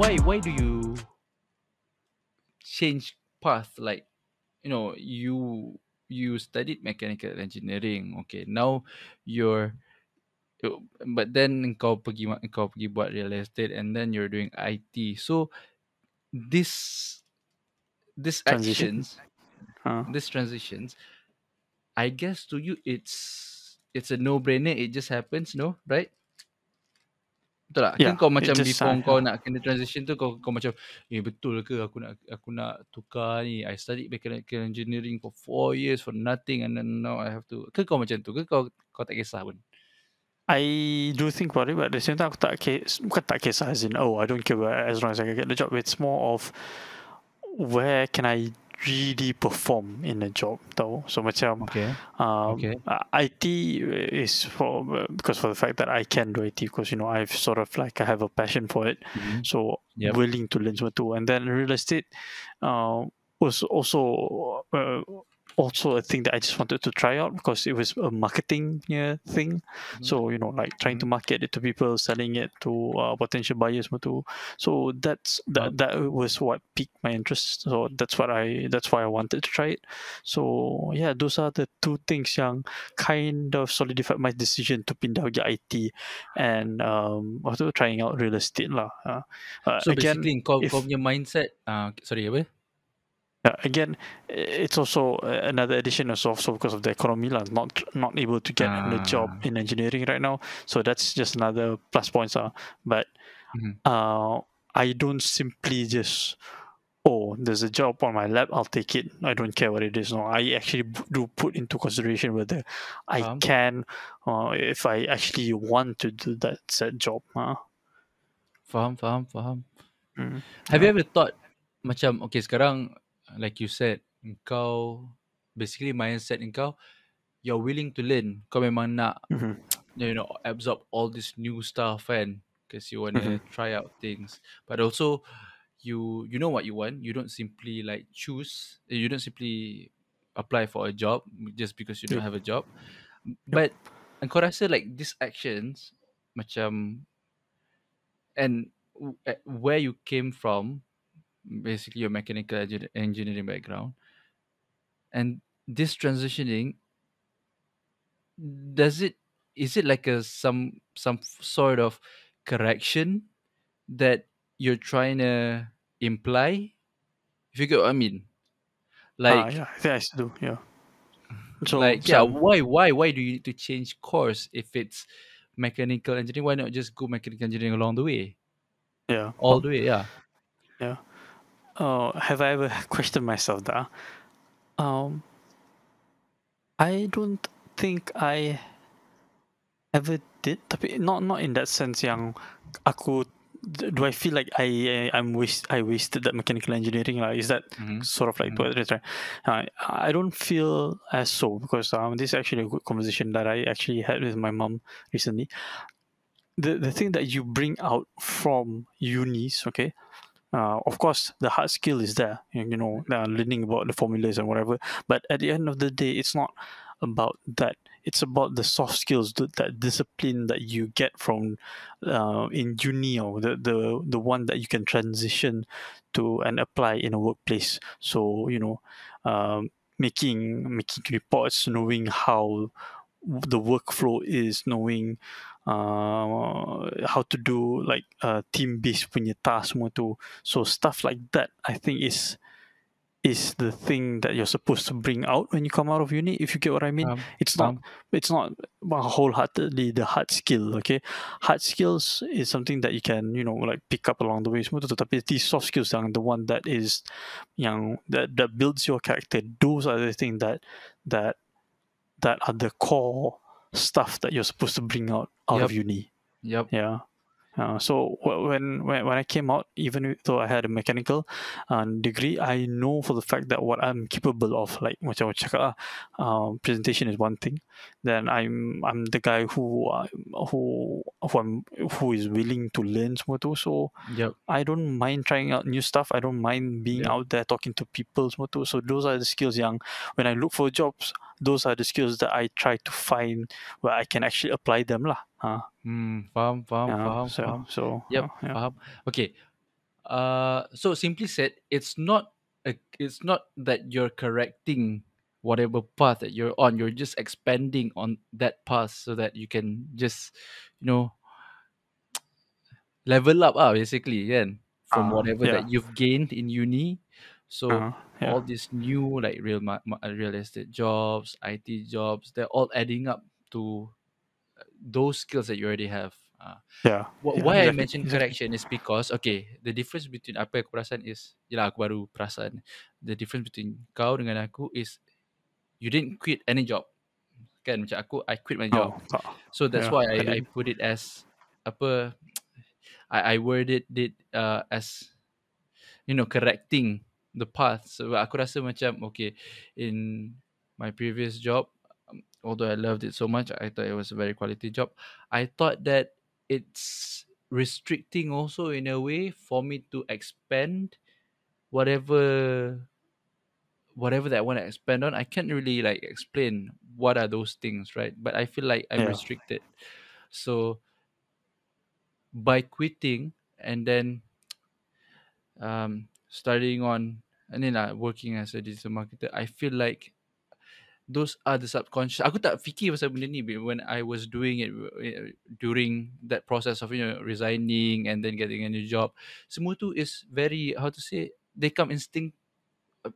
why why do you change path? Like you know you you studied mechanical engineering okay now you're but then kau pergi kau pergi buat real estate and then you're doing IT so this this Transition. actions Uh, this transitions I guess to you it's it's a no brainer it just happens no? Right Betul tak? Yeah, kan kau macam before uh, kau yeah. nak kena transition tu kau kau macam eh betul ke aku nak aku nak tukar ni I studied mechanical engineering for four years for nothing and then now I have to ke kau macam tu ke kau kau tak kisah pun I do think about it, but at the same time, aku tak kes, bukan tak kisah as in, oh, I don't care as long as I can get the job. It's more of where can I really perform in a job, tau. So macam, okay um, Okay. IT is for because for the fact that I can do IT, because you know I've sort of like I have a passion for it, Mhm. so Yep. willing to learn semua tu. And then real estate uh, was also uh, also a thing that I just wanted to try out because it was a marketing thing. Mhm. So you know, like trying to market it to people, selling it to uh, potential buyers. So that's that that was what piqued my interest. So that's what I that's why I wanted to try it. So yeah, those are the two things yang kind of solidified my decision to pindah pergi IT and um also trying out real estate lah. Uh, uh, so again, basically kau if- kau punya mindset uh, sorry apa yeah, again, it's also uh, another addition is also because of the economy lah. Not not able to get a job Ah. in engineering right now, so that's just another plus points ah. But Mhm. uh, I don't simply just oh, there's a job on my lap, I'll take it. I don't care what it is. No, I actually do put into consideration whether I Faham. can, uh, if I actually want to do that said job. Uh. faham faham faham Mm. Have you ever thought macam okay sekarang like you said kau basically mindset kau you're willing to learn. Kau memang nak Mhm. you know absorb all this new stuff and because you want to Mhm. try out things. But also you you know what you want. You don't simply like choose you don't simply apply for a job just because you don't have a job. But and kau rasa like these actions macam and where you came from basically your mechanical engineering background and this transitioning does it is it like a some some sort of correction that you're trying to imply if you get what i mean Ah, like yeah, I think I still do. Yeah. So like yeah why why why do you need to change course if it's mechanical engineering why not just go mechanical engineering along the way yeah. all the way yeah. yeah uh, have I ever questioned myself that? Um, I don't think I ever did. Tapi not not in that sense yang aku do I feel like I I'm waste I wasted that mechanical engineering lah? Is that Mhm. sort of like Mhm. what it is right? Uh, I don't feel as so because um this is actually a good conversation that I actually had with my mom recently. The the thing that you bring out from unis, okay, uh, of course the hard skill is there you know learning about the formulas and whatever but at the end of the day it's not about that. It's about the soft skills that, that discipline that you get from uh, in uni or the, the the one that you can transition to and apply in a workplace. So you know um, making making reports knowing how the workflow is knowing uh, how to do like uh, team based punya task semua tu. So stuff like that I think is is the thing that you're supposed to bring out when you come out of uni if you get what I mean. Faham, it's not faham. it's not wholeheartedly the hard skill okay? Hard skills is something that you can you know like pick up along the way semua tu. Tapi these soft skills yang the one that is yang that that builds your character those are the thing that that that are the core stuff that you're supposed to bring out out of uni yep yeah uh, so when, when when I came out, even though I had a mechanical uh, degree, I know for the fact that what I'm capable of, like macam cakap um, presentation is one thing. Then I'm I'm the guy who uh, who who I'm, who is willing to learn semua tu. So yep I don't mind trying out new stuff. I don't mind being Yeah. out there talking to people semua tu. So those are the skills yang when I look for jobs, those are the skills that I try to find where I can actually apply them lah. Uh, hmm faham faham yeah, faham so faham so Yep, uh, yeah. faham. Okay. Uh, so simply said, it's not a, it's not that you're correcting whatever path that you're on. You're just expanding on that path so that you can just, you know, level up ah basically yeah, from Uh, whatever yeah. that you've gained in uni. So Uh, yeah. all these new like real ma- ma- real estate jobs, IT jobs, they're all adding up to uh, those skills that you already have. Uh, Yeah. wh- Yeah. why I Exactly. mentioned Exactly. correction is because okay, the difference between apa yang aku perasan is, yelah aku baru perasan. The difference between kau dengan aku is you didn't quit any job. Kan macam aku I quit my job. Oh, tak. So that's Yeah, why I I, I put it as apa I, I worded it uh, as you know correcting the path. So aku rasa macam okay in my previous job um, although I loved it so much I thought it was a very quality job I thought that it's restricting also in a way for me to expand whatever whatever that I want to expand on I can't really like explain what are those things right but I feel like I'm Yeah. restricted so by quitting and then um, studying on and then like working as a digital marketer, I feel like those are the subconscious. Aku tak fikir pasal benda ni when I was doing it uh, during that process of you know resigning and then getting a new job. Semua tu is very how to say they come instinct. uh,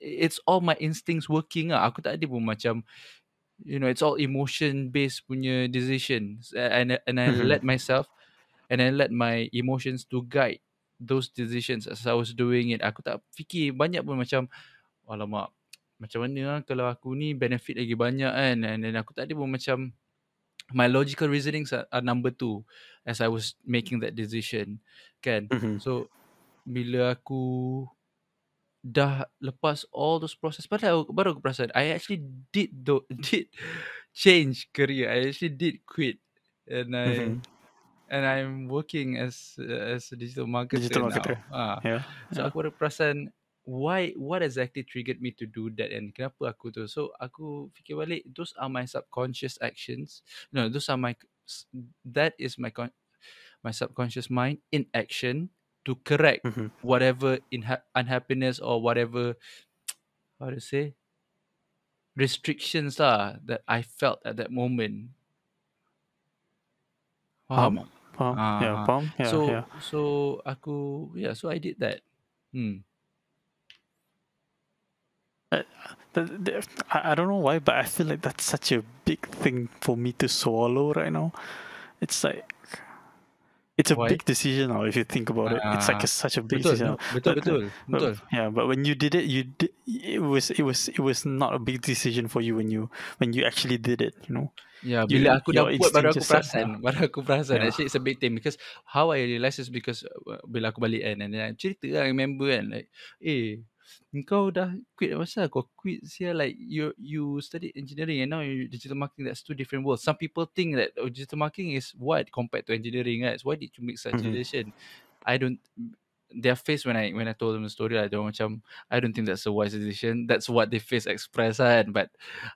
It's all my instincts working ah. Aku tak ada pun macam you know it's all emotion based punya decisions and and I let myself and I let my emotions to guide those decisions as I was doing it. Aku tak fikir banyak pun macam alamak macam mana lah kalau aku ni benefit lagi banyak kan and then aku tak ada pun macam my logical reasonings are, are number two as I was making that decision kan. Mhm. So bila aku dah lepas all those process padahal aku- baru aku perasan I actually did do, did change career I actually did quit and I Mhm. And I'm working as as a digital marketer Digital now. marketer. Ah, Yeah. so Yeah. aku ada why what exactly triggered me to do that and kenapa aku tu. So aku fikir balik those are my subconscious actions. No, those are my that is my con- my subconscious mind in action to correct Mhm. whatever unhappiness or whatever how to say restrictions lah that I felt at that moment. Faham? tak? Faham? Ah, Yeah, ah. faham? Yeah, so yeah. so aku yeah so I did that. Hmm. The- I I don't know why, but I feel like that's such a big thing for me to swallow right now. It's like it's a Why? big decision now if you think about it. It's like Ah, a, such a big Betul, decision. betul, But- betul, But- betul. yeah, but when you did it, you did, it was it was it was not a big decision for you when you when you actually did it. You know. Ya, You- bila aku dah buat baru aku perasan, baru aku perasan. Yeah. Actually, it's a big thing because how I realise is because uh, bila aku balik kan, and then I cerita lah dengan member kan, like, eh, kau dah quit masa kau quit sia like you you studied engineering and now you digital marketing that's two different worlds. Some people think that oh, digital marketing is what compared to engineering right? So why did you make such a Mhm. decision? I don't their face when I when I told them the story I don't macam I don't think that's a wise decision. That's what they face express kan. But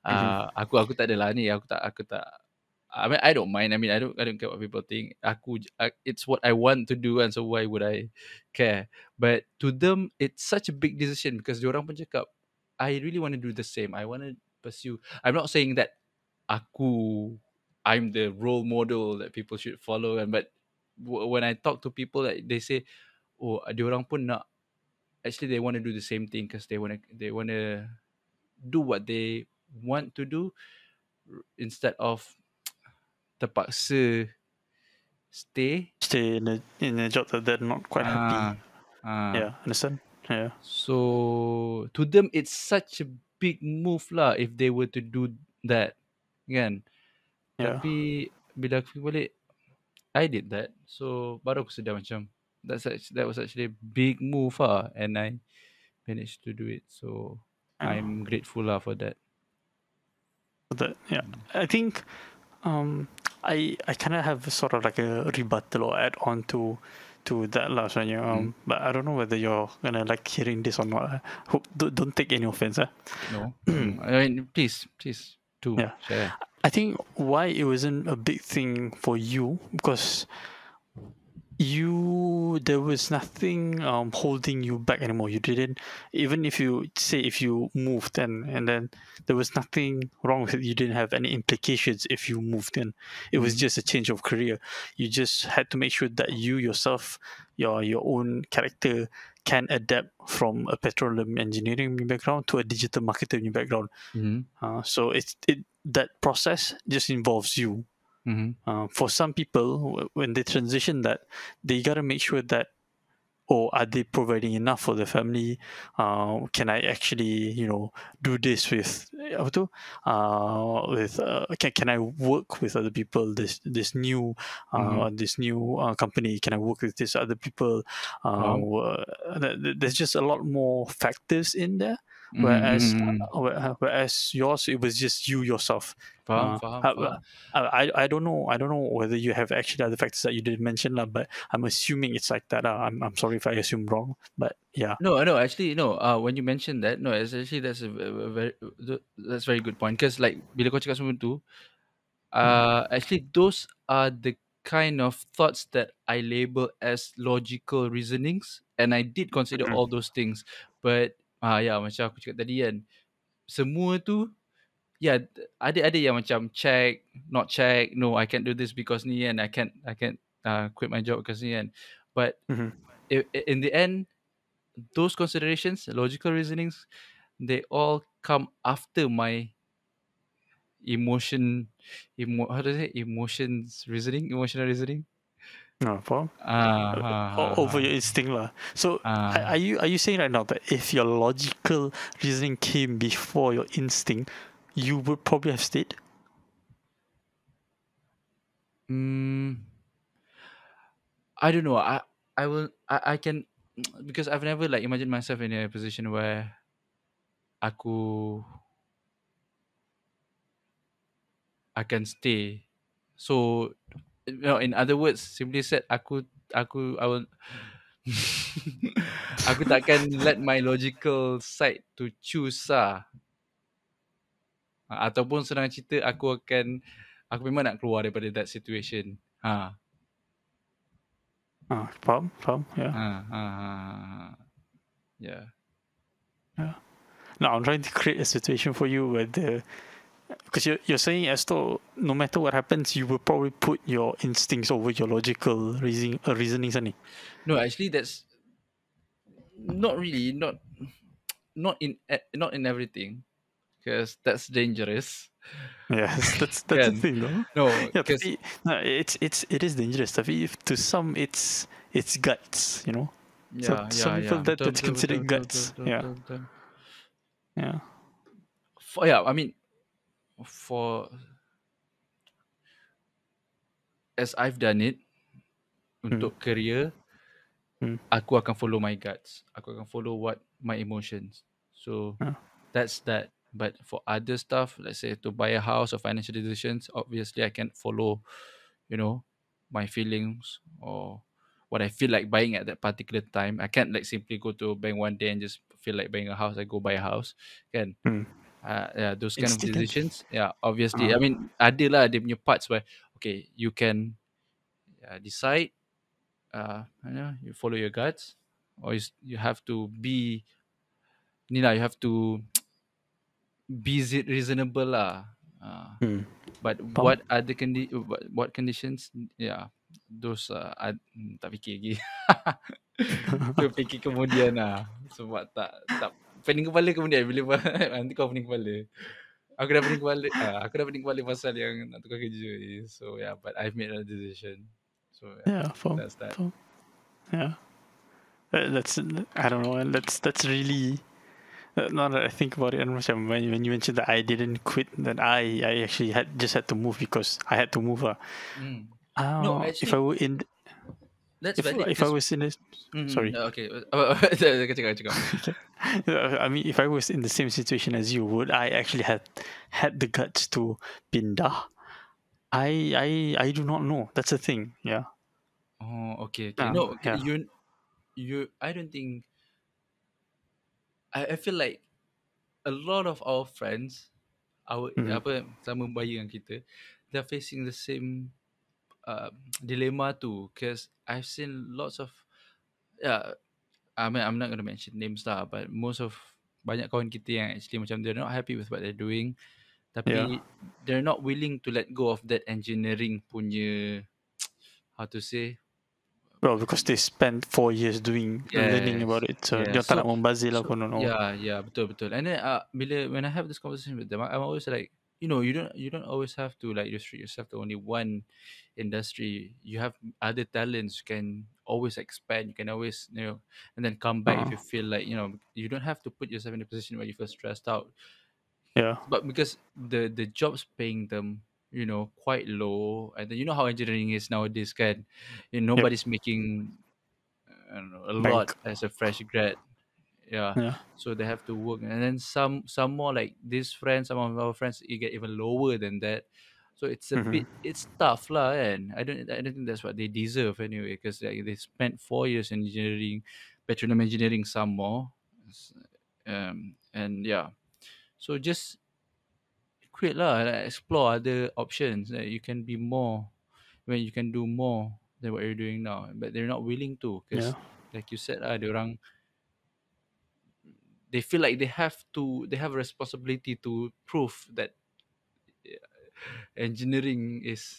uh, aku aku tak adalah ni. Aku tak aku tak I mean I don't mind. I mean I don't I don't care what people think. Aku I, it's what I want to do and so why would I care? But to them it's such a big decision because diorang pun cakap I really want to do the same. I want to pursue. I'm not saying that aku I'm the role model that people should follow and but when I talk to people like they say oh diorang pun nak actually they want to do the same thing because they want to they want to do what they want to do instead of terpaksa stay Stay in a in a job that they're not quite happy. Ah, ah. Yeah, understand? Yeah. So to them it's such a big move lah if they were to do that. Kan? Yeah. Tapi bila aku balik I did that. So baru aku sedar macam that's actually, that was actually a big move lah and I managed to do it. So. I'm grateful lah for that. That yeah. I think um I I kind of have sort of like a rebuttal or add on to to that last one. Yeah. Um, but I don't know whether you're gonna like hearing this or not. uh. Hope don't, don't take any offense. Uh. No. I mean please, please do Yeah. share. I think why it wasn't a big thing for you because you there was nothing um holding you back anymore. You didn't even if you say if you moved and and then there was nothing wrong with it. You didn't have any implications if you moved in. It was Mhm. just a change of career. You just had to make sure that you yourself your your own character can adapt from a petroleum engineering background to a digital marketing background. Mhm. uh, so it's it that process just involves you Mhm. uh, for some people when they transition that they got to make sure that oh are they providing enough for the family? Uh, can i actually you know do this with apa uh, with uh, can, can i work with other people? This this new uh, this new uh, company can i work with these other people? Uh, Faham. wha- th- th- there's just a lot more factors in there whereas mhm. whereas yours it was just you yourself Faham, uh, faham, uh, faham. I, I I don't know I don't know whether you have actually other factors that you didn't mention lah, but I'm assuming it's like that. Uh, I'm I'm sorry if I assume wrong, but yeah. No, no, actually, no. Uh, when you mentioned that, no, it's actually that's a, ve- ve- very th- that's very good point. Because like bila kau cakap semua tu, uh, actually those are the kind of thoughts that I label as logical reasonings, and I did consider Mhm. all those things. But ah ya, macam aku cakap tadi kan, semua tu, ya, yeah, ada ada yang macam check, not check. No, I can't do this because ni kan, I can't I can't uh, quit my job because ni kan. But Mhm. i- in the end, those considerations, logical reasonings, they all come after my emotion, emo, how do I say emotions reasoning, emotional reasoning. No problem. Uh, ah, over your instinct lah. So Ah. are you are you saying right now that if your logical reasoning came before your instinct, you would probably have stayed? Mm, I don't know. I I will I, I can because I've never like imagined myself in a position where aku can stay. So you know, in other words, simply said, aku aku I will aku takkan let my logical side to choose lah. Ah, Ataupun senang cerita aku akan aku memang nak keluar daripada that situation. Ha. Ah, faham, faham, yeah. Ha, ha, ha, ha. Yeah. Now I'm trying to create a situation for you where the because you're, you're saying as though no matter what happens, you will probably put your instincts over your logical reasoning, uh, reasonings, any. No, actually that's not really not not in e- not in everything because that's dangerous. Yes, that's that's the thing, no? No, Yeah, because tapi, no, it's it's it is dangerous. Tapi if to some, it's it's guts, you know. So yeah, some people yeah. that- that's considered guts. Yeah. Yeah. For, yeah, I mean, for as I've done it untuk career, Hmm. aku akan follow my guts. Aku akan follow what my emotions. So Ah. that's that. But for other stuff, let's say to buy a house or financial decisions, obviously I can't follow, you know, my feelings or what I feel like buying at that particular time. I can't like simply go to a bank one day and just feel like buying a house. I go buy a house, kan? Hmm. Uh, yeah, those kind of Instinct. decisions. Yeah, obviously. I Ah. mean, ada lah dia punya parts where okay, you can uh, decide. Uh, you know, you follow your guts, or you, you have to be. Ni lah, you have to be reasonable lah. Uh, Hmm. but Faham. what other condi what, what conditions? Yeah, those uh, ad, hmm, tak fikir lagi. tu fikir kemudian lah. Sebab tak tak pening kepala kemudian bila nanti kau pening kepala. Aku dah pening kepala. Uh, aku dah pening kepala pasal yang nak tukar kerja ni. So yeah, but I've made a decision. So yeah, Yeah, faham, that's that. faham. Yeah. That- That's I don't know, and that's that's really. uh, Now that I think about it, and macam when when you mentioned that I didn't quit, that I I actually had just had to move because I had to move. Uh. Mm. Uh, if actually, I were in, That's if, if I was in this, Mhm, sorry. Okay. Cakap cakap cakap. I mean, if I was in the same situation as you, would I actually had had the guts to pindah? I I I do not know. That's the thing. Yeah. Oh, okay. okay. Ah, no, yeah. you, you. I don't think. I, I feel like a lot of our friends, our Mhm. apa sama bayi dengan kita, they're facing the same uh, dilemma too because I've seen lots of yeah I mean I'm not gonna mention names lah but most of banyak kawan kita yang actually macam they're not happy with what they're doing tapi they're not willing to let go of that engineering punya how to say Well, because they spent four years doing learning Yes, about it, so yes. dia tak nak So- membazir lah So, pun. No. Yeah, yeah, betul betul. And then uh, bila when I have this conversation with them, I'm always like, you know, you don't you don't always have to like restrict yourself to only one industry. You have other talents. You can always expand. You can always you know, and then come back if Uh-huh. you feel like you know you don't have to put yourself in a position where you feel stressed out. Yeah. But because the the jobs paying them you know quite low and then you know how engineering is nowadays kan you know, nobody's making I don't know, a lot as a fresh grad yeah. Yeah. so they have to work. And then some some more like these friends some of our friends you get even lower than that. So it's a Mhm. bit it's tough lah and i don't i don't think that's what they deserve anyway because like, they spent four years in engineering petroleum engineering some more. Um and yeah. So just quit lah like explore other options. That you can be more when you can do more than what you're doing now but they're not willing to because Yeah. like you said lah, orang they feel like they have to they have a responsibility to prove that engineering is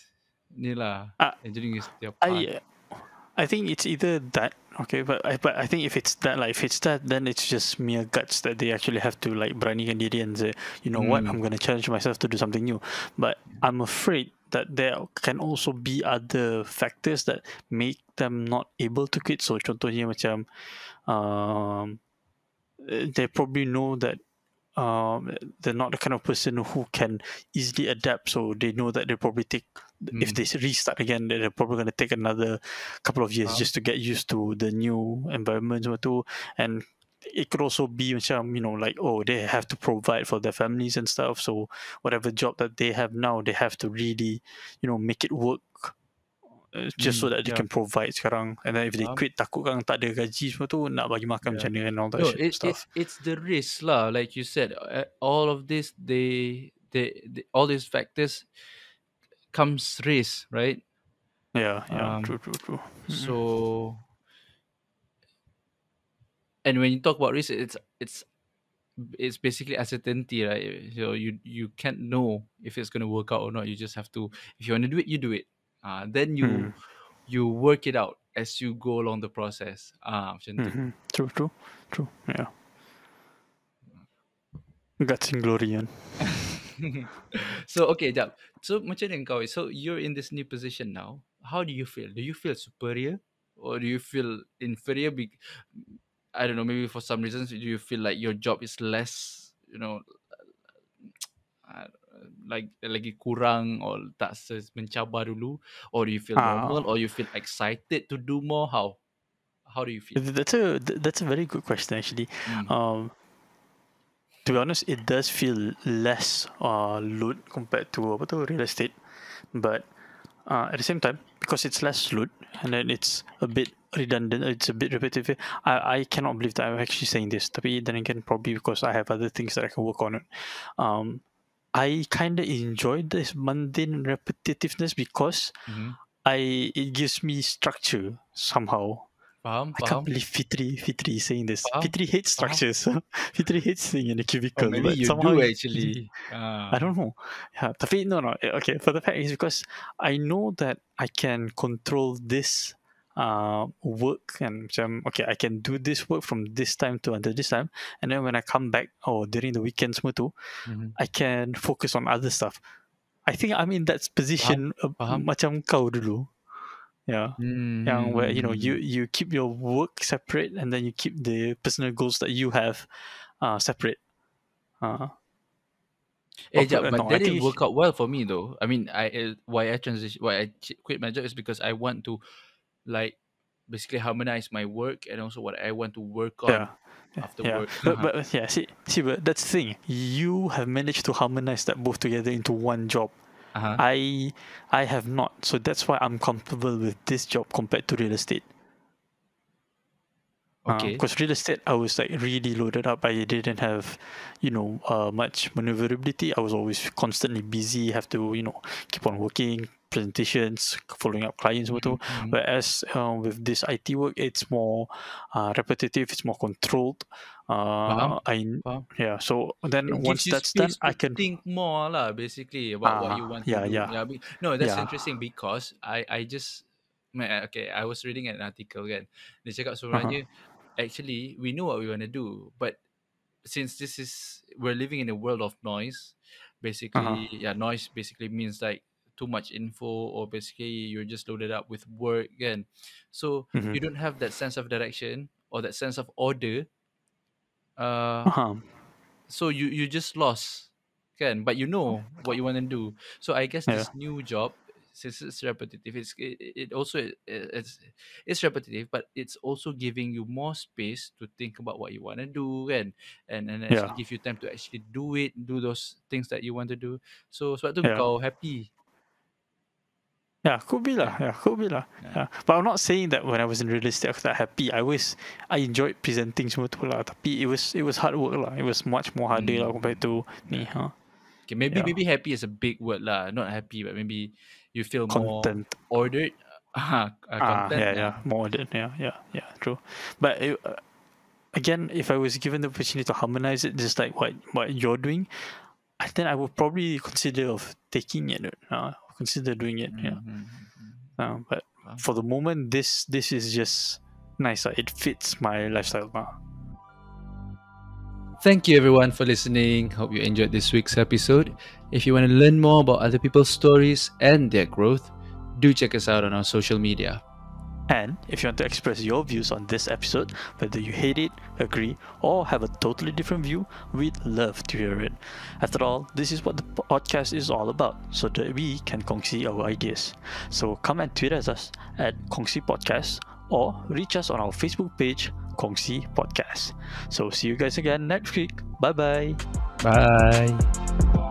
ni lah Ah, engineering is their part I I think it's either that okay, but I but I think if it's that like if it's that then it's just mere guts that they actually have to like beranikan diri and say, you know what, Mm. I'm gonna challenge myself to do something new. But I'm afraid that there can also be other factors that make them not able to quit. So contohnya macam um eh, they probably know that um they're not the kind of person who can easily adapt so they know that they probably take if Mm. they restart again they're probably going to take another couple of years Faham. just to get used to the new environment semua tu and it could also be macam you know like oh they have to provide for their families and stuff so whatever job that they have now they have to really you know make it work uh, just so that they yeah. can provide sekarang. And then if they quit takut kan tak ada gaji semua tu nak bagi makan Yeah. macam mana and all that no shit it, stuff. it's it's the risk lah like you said uh, all of this they, they they all these factors comes risk right? Yeah yeah um, true true true. Mm. so and when you talk about risk it's it's it's basically uncertainty right? So you you can't know if it's going to work out or not. You just have to if you want to do it you do it uh, then you Mm. you work it out as you go along the process tu Mhm. True, true, true. Yeah. Guts and glory, so okay jap so macam mana kau so you're in this new position now how do you feel do you feel superior or do you feel inferior be- I don't know maybe for some reasons do you feel like your job is less you know uh, like lagi kurang or tak mencabar dulu or you feel Ah. normal or you feel excited to do more how how do you feel Th- That's a th- that's a very good question actually. Mm. Um, to be honest, it does feel less uh, load compared to apa tu real estate, but uh, at the same time because it's less load and then it's a bit redundant, it's a bit repetitive. I I cannot believe that I'm actually saying this. Tapi then again, probably because I have other things that I can work on. Um, I kind of enjoy this mundane repetitiveness because Mhm. I it gives me structure somehow. faham I faham can't believe Fitri Fitri is saying this. Faham, Fitri hates structures. Fitri hates staying in a cubicle. Oh, maybe but you somehow do actually Ah. I don't know. Yeah, tapi no no. Okay, for the fact is because I know that I can control this uh work and macam okay I can do this work from this time to until this time and then when I come back or during the weekends semua tu Mhm. I can focus on other stuff. I think I'm in that position uh, faham. macam kau dulu. Yeah. Hmm, Yang where you know you you keep your work separate and then you keep the personal goals that you have uh separate. Uh, Eh, Oh, jap, uh, but no, that didn't work out well for me though. I mean, I uh, why I transition, why I quit my job is because I want to, like, basically harmonize my work and also what I want to work on yeah. after yeah. work. But, but yeah, see, see, but that's the thing. You have managed to harmonize that both together into one job. uh-huh. I, I have not. So that's why I'm comfortable with this job compared to real estate. okay. Because real estate, I was like really loaded up. I didn't have, you know, uh, much maneuverability. I was always constantly busy. Have to, you know, keep on working, presentations, following up clients, betul. Mhm. Whereas uh, with this IT work, it's more uh, repetitive, it's more controlled. Uh, I yeah. So then It once that's done, I can think more lah, basically about what Ah, you want yeah, to do. yeah. be- no, that's Yeah. interesting because I I just okay, I was reading an article kan. Dia cakap Uh-huh. sebenarnya actually we know what we want to do, but since this is we're living in a world of noise, basically yeah, noise basically means like too much info or basically you're just loaded up with work again. So Mhm. you don't have that sense of direction or that sense of order. Uh Uh-huh. so you you just lost can but you know what you want to do so i guess Yeah. this new job since it's repetitive it's it, it also i- it's it's repetitive but it's also giving you more space to think about what you want to do and and actually Yeah. give you time to actually do it do those things that you want to do so sebab tu Yeah. kau happy Yeah, could be lah. Yeah, could be lah. Yeah. Yeah. But I'm not saying that when I was in real estate I was that happy. I was I enjoyed presenting semua tu lah. Tapi it was it was hard work lah. It was much more harder Mm. lah compared to ni. Huh? okay maybe Yeah. maybe happy is a big word lah not happy but maybe you feel more Content. ordered ah, uh, Ah, yeah, yeah, more than yeah, yeah, yeah, true. But it, uh, again, if I was given the opportunity to harmonize it, just like what what you're doing, I then I would probably consider of taking it. Uh, consider doing it. Yeah. Mhm, mhm. Uh, but Wow. for the moment, this this is just nice. Uh, it fits my lifestyle. Uh. Thank you everyone for listening. Hope you enjoyed this week's episode. If you want to learn more about other people's stories and their growth, do check us out on our social media. And if you want to express your views on this episode, whether you hate it, agree, or have a totally different view, we'd love to hear it. After all, this is what the podcast is all about, so that we can kongsi our ideas. So come and tweet at us at Kongsi Podcast or reach us on our Facebook page, Kongsi Podcast. So see you guys again next week. Bye bye. Bye.